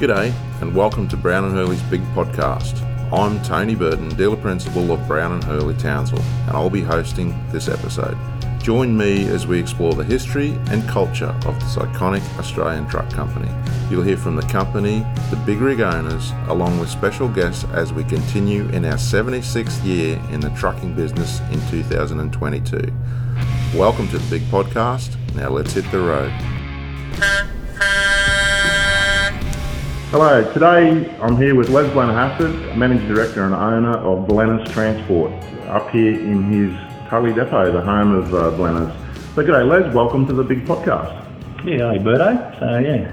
G'day, and welcome to Brown and Hurley's Big Podcast. I'm Tony Burton, dealer principal of Brown and Hurley Townsville, and I'll be hosting this episode. Join me as we explore the history and culture of this iconic Australian truck company. You'll hear from the company, the big rig owners, along with special guests as we continue in our 76th year in the trucking business in 2022. Welcome to the Big Podcast. Now let's hit the road. Hello, today I'm here with Les Blennerhassett, Managing Director and owner of Blenner's Transport, up here in his Tully Depot, the home of uh, Blenner's. So, g'day Les, welcome to the big podcast. Yeah, hey Berto. So, yeah.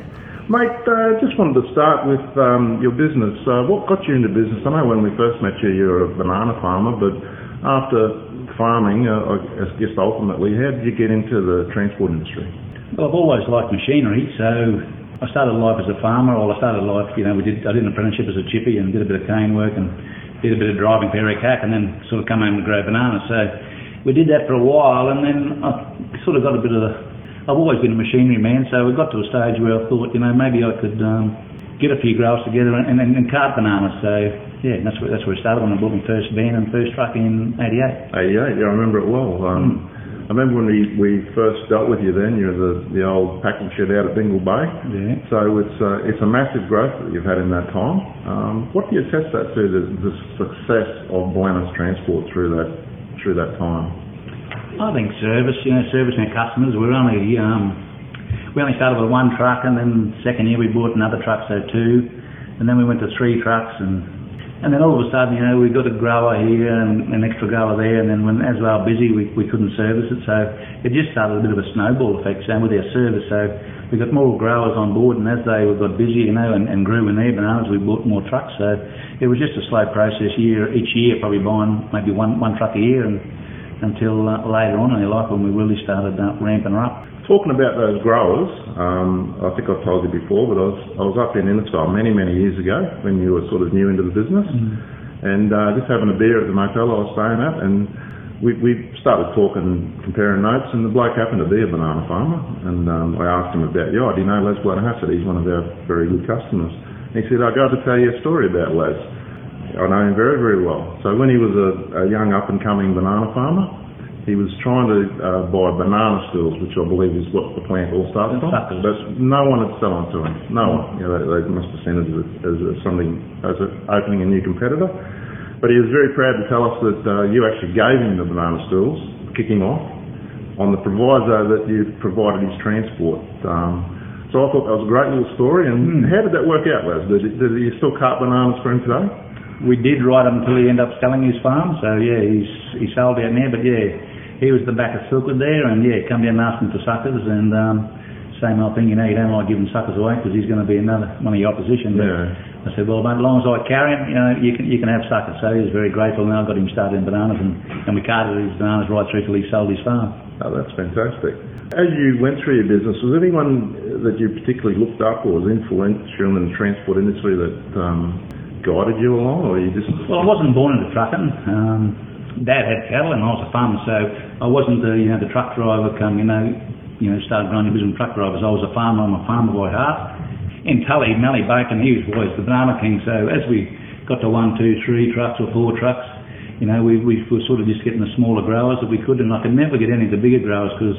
Mate, uh, just wanted to start with um, your business. Uh, what got you into business? I know when we first met you, you were a banana farmer, but after farming, uh, I guess ultimately, how did you get into the transport industry? Well, I've always liked machinery, so I started life as a farmer, or I started life, you know, we did, I did an apprenticeship as a chippy and did a bit of cane work and did a bit of driving for Eric Hack and then sort of come home and grow bananas. So we did that for a while and then I sort of got a bit of a, I've always been a machinery man, so we got to a stage where I thought, you know, maybe I could um, get a few growers together and, and, and cart bananas. So yeah, that's where, that's where it started when I bought my first van and first truck in 88. 88, yeah, I remember it well. Um, mm. I remember when we, we first dealt with you then, you were the, the old packing shed out at Bingil Bay. Yeah. So it's, uh, it's a massive growth that you've had in that time. Um, what do you attest that to, the, the success of Blenner's Transport through that, through that time? I think service, you know, servicing our customers. We're only, um, we only started with one truck and then second year we bought another truck, so two. And then we went to three trucks and and then all of a sudden, you know, we got a grower here and an extra grower there, and then when as we were busy, we, we couldn't service it. So it just started a bit of a snowball effect. So with our service, so we got more growers on board, and as they got busy, you know, and, and grew in their bananas, we bought more trucks. So it was just a slow process year each year, probably buying maybe one one truck a year, and until uh, later on in our life when we really started uh, ramping up. Talking about those growers, um, I think I've told you before, but I was, I was up in Innisfail many, many years ago when you were sort of new into the business, mm. and uh, just having a beer at the motel I was staying at, and we, we started talking, comparing notes, and the bloke happened to be a banana farmer, and um, I asked him about. Oh, do you know Les Blennerhassett? He's one of our very good customers. And he said, I've got to tell you a story about Les. I know him very, very well. So when he was a, a young up-and-coming banana farmer, he was trying to uh, buy banana stools, which I believe is what the plant all started from. But no one had sell them to him. No one. You know, they, they must have seen it as, as something, as a, opening a new competitor. But he was very proud to tell us that uh, you actually gave him the banana stools, kicking off, on the proviso that you provided his transport. Um, so I thought that was a great little story. And mm. how did that work out, Les? Did, did you still cart bananas for him today? We did right up until he ended up selling his farm. So yeah, he's he sold out now. But yeah, he was the back of Silkwood there, and yeah, come down and ask him for suckers, and um, same old thing, you know, you don't like giving suckers away because he's going to be another one of your opposition. But yeah. I said, well, mate, as long as I carry him, you know, you can you can have suckers. So he was very grateful, and I got him started in bananas, and, and we carted his bananas right through till he sold his farm. Oh, that's fantastic. As you went through your business, was there anyone that you particularly looked up or was influential in the transport industry that um, guided you along, or you just? Well, I wasn't born into trucking. Um, Dad had cattle and I was a farmer, so I wasn't the you know the truck driver come you know you know started running business with truck drivers. I was a farmer. I'm a farmer by heart. In Tully, Mally Bacon, he was always the banana king. So as we got to one, two, three trucks or four trucks, you know, we, we were sort of just getting the smaller growers that we could, and I could never get any of the bigger growers because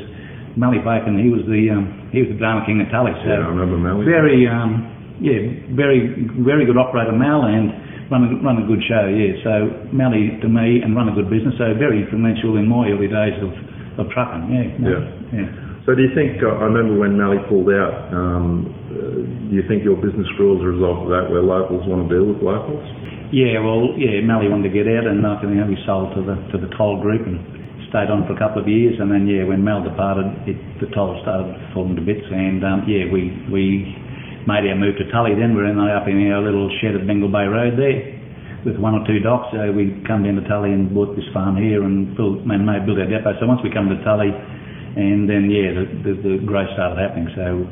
Mally Bacon, he was the um, he was the banana king of Tully. So yeah, I remember Mally. Very um, yeah, very very good operator Mal and run a, run a good show, yeah. So Mally to me and run a good business, so very influential in my early days of, of trucking, yeah. No, yeah. yeah. So do you think, uh, I remember when Mally pulled out, um, uh, do you think your business grew as a result of that, where locals want to deal with locals? Yeah, well, yeah, Mally wanted to get out and I think we sold to the, to the toll group and stayed on for a couple of years and then, yeah, when Mal departed, it, the toll started falling to bits and, um, yeah, we, we made our move to Tully then. We're in up in our little shed at Bingil Bay Road there with one or two docks. So we come down to Tully and bought this farm here and built, and made, built our depot. So once we come to Tully, and then yeah, the, the, the growth started happening. So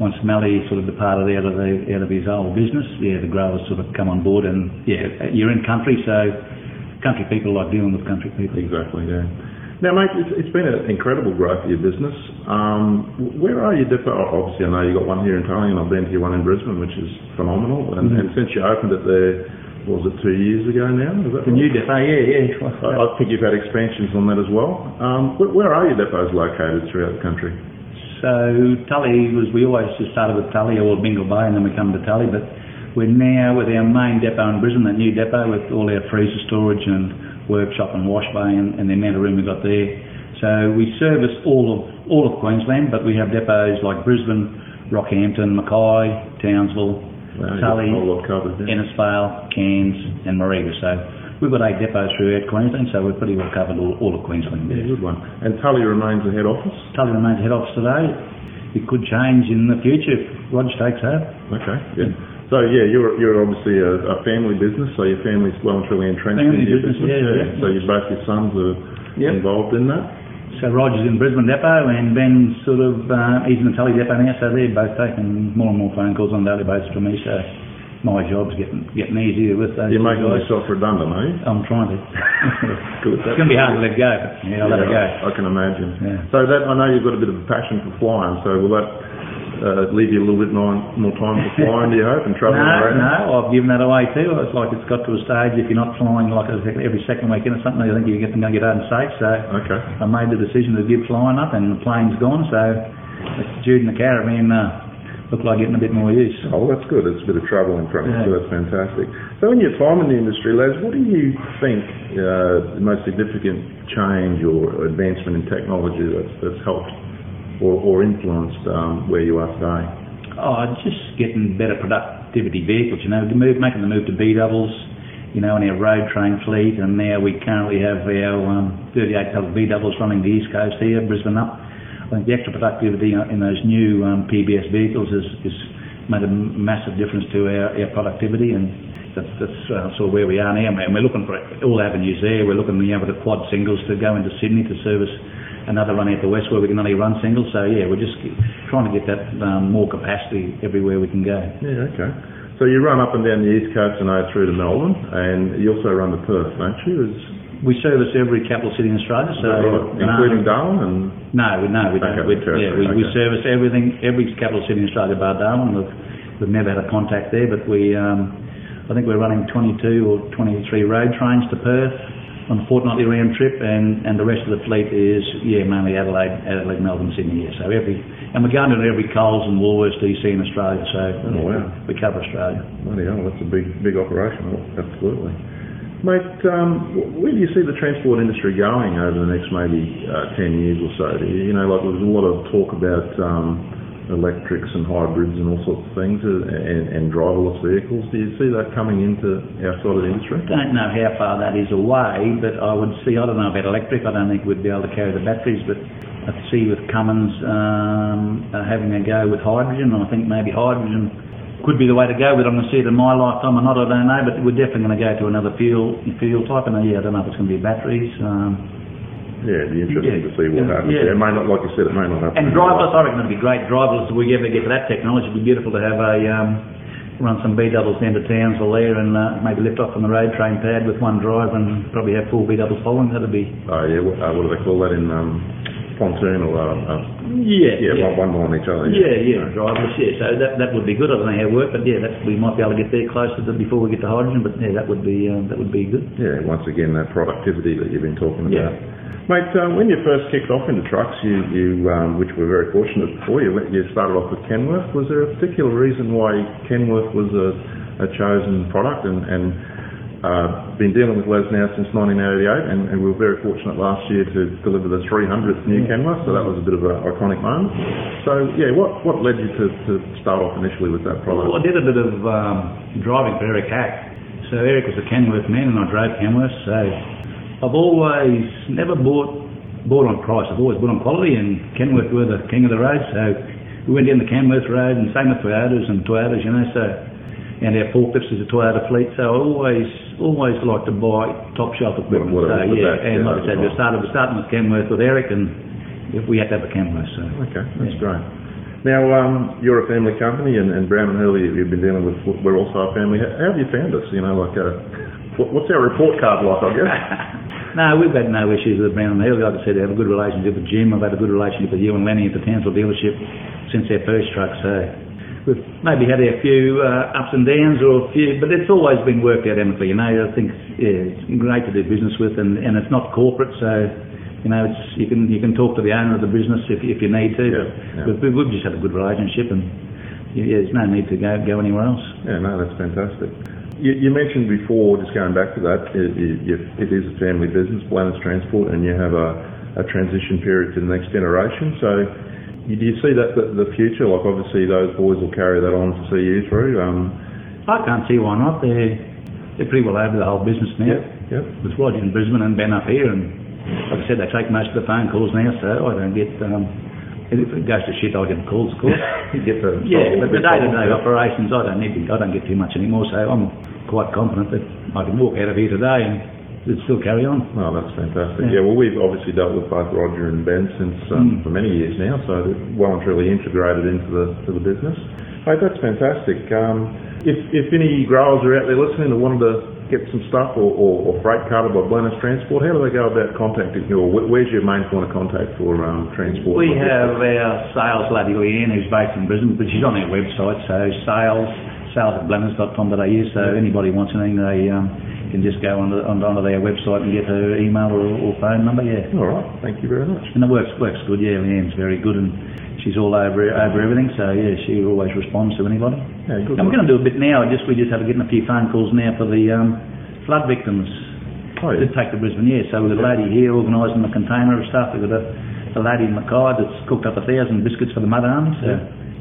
once Mally sort of departed out of the out of his old business, yeah, the growers sort of come on board, and yeah, you're in country, so country people like dealing with country people. Exactly, yeah. Now, mate, it's, it's been an incredible growth of your business. Um, where are your depot? Obviously, I know you've got one here in Tully, and I've been to your one in Brisbane, which is phenomenal. And, Mm-hmm. and since you opened it there, was it two years ago now? Is that The new depot, yeah, yeah. I, I think you've had expansions on that as well. Um, where, where are your depots located throughout the country? So Tully was, we always just started with Tully or Bingil Bay and then we come to Tully, but we're now with our main depot in Brisbane, that new depot with all our freezer storage and workshop and wash bay and, and the amount of room we've got there. So we service all of, all of Queensland, but we have depots like Brisbane, Rockhampton, Mackay, Townsville, Wow, Tully, a whole lot covered there. Innisfail, Cairns and Mareeba. So we've got eight depots throughout Queensland, so we're pretty well covered all, all of Queensland. Yeah, good one. And Tully remains the head office? Tully remains head office today. It could change in the future if Roger takes over. Okay, yeah. So yeah, you're you're obviously a, a family business, so your family's well and truly entrenched Family in your business, business. yeah, yeah. So you both your sons are Yep. involved in that. So Roger's in Brisbane Depot and Ben's sort of, uh, he's in the Tully Depot now, so they're both taking more and more phone calls on a daily basis from me, so my job's getting getting easier with those You're two making guys. yourself redundant, are you? I'm trying to. Good. it's going to be hard to let go, but yeah, I'll let it go. I can imagine. Yeah. So that I know you've got a bit of a passion for flying. So will that uh, leave you a little bit more, time for flying? do you hope and No, travelling around? no, I've given that away too. It's like it's got to a stage, if you're not flying like every second weekend or something, I think you're going to get home safe, so Okay. I made the decision to give flying up and the plane's gone, so Jude and the caravan uh, look like getting a bit more use. Oh, that's good. It's a bit of travel in front of Yeah. you. That's fantastic. So in your time in the industry, Les, what do you think uh, the most significant change or advancement in technology that's, that's helped or, or influenced um, where you are today? Oh, just getting better productivity vehicles, you know, move, making the move to B doubles, you know, in our road train fleet, and now we currently have our um, 38 double B doubles running the east coast here, Brisbane up. I think the extra productivity in those new um, PBS vehicles has, has made a massive difference to our, our productivity, and that's, that's uh, sort of where we are now. And we're looking for all avenues there. We're looking, you know, with the quad singles to go into Sydney to service another run out the west where we can only run singles. So yeah, we're just trying to get that um, more capacity everywhere we can go. Yeah, okay. So you run up and down the east coast and over through to Melbourne, and you also run to Perth, don't you? Is, We service every capital city in Australia, so right? no, including Darwin and no, we no, we don't. We, yeah, we, we service everything, every capital city in Australia bar Darwin. We've, we've never had a contact there, but we, um, I think we're running 22 or 23 road trains to Perth on a fortnightly round trip, and, and the rest of the fleet is yeah mainly Adelaide, Adelaide, Melbourne, Sydney. Yeah, so every and we're going to every Coles and Woolworths DC in Australia. So Oh, yeah, wow. we, we cover Australia. Bloody hell, that's a big, big operation. Absolutely. Mate, um, where do you see the transport industry going over the next maybe uh, 10 years or so? You, you know, like there's a lot of talk about um, electrics and hybrids and all sorts of things uh, and, and driverless vehicles. Do you see that coming into our side of industry? don't know how far that is away, but I would see, I don't know about electric, I don't think we'd be able to carry the batteries, but I see with Cummins um, uh, having a go with hydrogen, and I think maybe hydrogen could be the way to go, but I'm going to see it in my lifetime or not, I don't know, but we're definitely going to go to another fuel fuel type, and uh, yeah, I don't know if it's going to be batteries. Um, Yeah, it'd be interesting to see what happens. yeah. It may not, like you said, it may not happen. and driverless, I reckon it'd be great. Driverless, if we ever get to that technology, it'd be beautiful to have a um, run some B doubles down to Townsville there and uh, maybe lift off on the road train pad with one driver and probably have full B doubles following. That'd be Oh yeah, what, uh, what do they call that in um, platoon or uh, uh, yeah, yeah, One, one behind each other. Yeah, yeah, driverless, yeah. So that that would be good. I don't know how it works, but yeah, that, we might be able to get there closer to before we get to hydrogen. But yeah, that would be um, that would be good. Yeah, once again, that productivity that you've been talking Yeah. about. Mate, um, when you first kicked off into trucks, you, you um, which we're very fortunate for, you, went- you started off with Kenworth. Was there a particular reason why Kenworth was a, a chosen product and, and uh, been dealing with Les now since 1988 and, and we were very fortunate last year to deliver the 300th new Kenworth, so that was a bit of an iconic moment. So, yeah, what, what led you to, to start off initially with that product? Well, I did a bit of um, driving for Eric Hack. So Eric was a Kenworth man, and I drove Kenworth. So I've always never bought bought on price. I've always bought on quality, and Kenworth were the king of the road. So we went down the Kenworth road, and same with Toyotas and Toyotas, you know. So and our forklifts is a Toyota fleet. So I always always like to buy top shelf equipment. So yeah, that? and Yeah, like I said, we started we started with Kenworth with Eric, and if we had to have a Kenworth. So Okay, that's great. Now, um, you're a family company, and, and Brown and Hurley, you've been dealing with. We're also a family. How, how have you found us? You know, like, uh, what's our report card like, I guess? No, we've had no issues with Brown and Hurley. Like I said, I have a good relationship with Jim. I've had a good relationship with you and Lenny at the Townsville dealership since their first truck. So we've maybe had a few uh, ups and downs or a few, but it's always been worked out amicably. You know, I think yeah, it's great to do business with, and, and it's not corporate, so you know, it's you can you can talk to the owner of the business if, if you need to. Yeah, but yeah. We've, we've just had a good relationship, and yeah, there's no need to go go anywhere else. Yeah, no, that's fantastic. You, you mentioned before, just going back to that, it, it, it is a family business, Blenners Transport, and you have a, a transition period to the next generation. So, do you see that the, the future? Like, obviously, those boys will carry that on to see you through. Um, I can't see why not. They're they're pretty well over the whole business now. yep. yep. with Roger in Brisbane and Ben up here, and like I said, they take most of the phone calls now, so I don't get. Um, if it goes to shit, I get calls, of course. You get the yeah, but the day-to-day operations, I don't need. To, I don't get too much anymore, so I'm quite confident that I can walk out of here today and it'll still carry on. Oh, that's fantastic. Yeah. Yeah. well, we've obviously dealt with both Roger and Ben since um, for many years now, so they're well and truly integrated into the to the business. Hey, that's fantastic. Um, if if any growers are out there listening and wanted to get some stuff or, or, or freight carted by Blenners Transport, how do they go about contacting you? Or where's your main point of contact for um, transport? We have our sales lady Leanne, who's based in Brisbane, but she's on our website, so sales sales at blenners.com.au. So anybody wants anything, they um, can just go onto, onto, their website and get her email or, or phone number. Yeah. All right, thank you very much. And it works works good, yeah. Leanne's very good and she's all over over everything, so yeah, she always responds to anybody. Yeah, good. I'm going to do a bit now. Just we just have getting a few phone calls now for the um, flood victims. Oh, yeah. Did take to Brisbane, yeah. So we've got a lady here organising the container of stuff. We've got a, a lady in Mackay that's cooked up a thousand biscuits for the mud army. So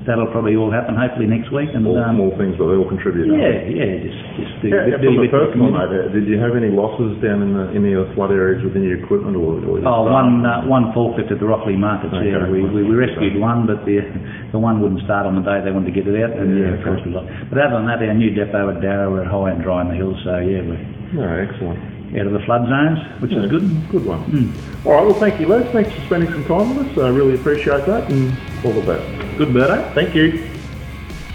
that'll probably all happen hopefully next week. And All um, small things, but they all contribute. yeah, yeah, just just do, Yeah, do, from a a bit for personal note, did you have any losses down in the any of the flood areas within your equipment or? or your Oh, staff? one uh, one forklift at the Rocklea markets. Okay. Yeah, we, we, we rescued one, but the the one wouldn't start on the day they wanted to get it out, and Yeah, yeah, of course we lost. But other than that, our new depot at Darrow, we're high and dry in the hills, so yeah, we're No, excellent. out of the flood zones, which is good. Good one. All right, well, thank you, Les. Thanks for spending some time with us. I really appreciate that, and all the best. Good, Berto. Thank you.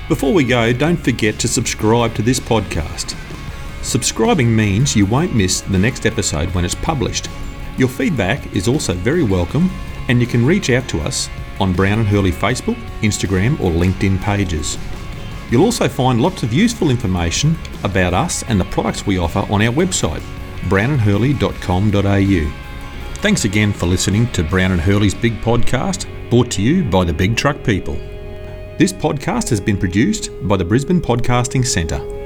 Before we go, don't forget to subscribe to this podcast. Subscribing means you won't miss the next episode when it's published. Your feedback is also very welcome, and you can reach out to us on Brown and Hurley Facebook, Instagram, or LinkedIn pages. You'll also find lots of useful information about us and the products we offer on our website, brownandhurley.com.au. Thanks again for listening to Brown and Hurley's Big Podcast, brought to you by the Big Truck People. This podcast has been produced by the Brisbane Podcasting Centre.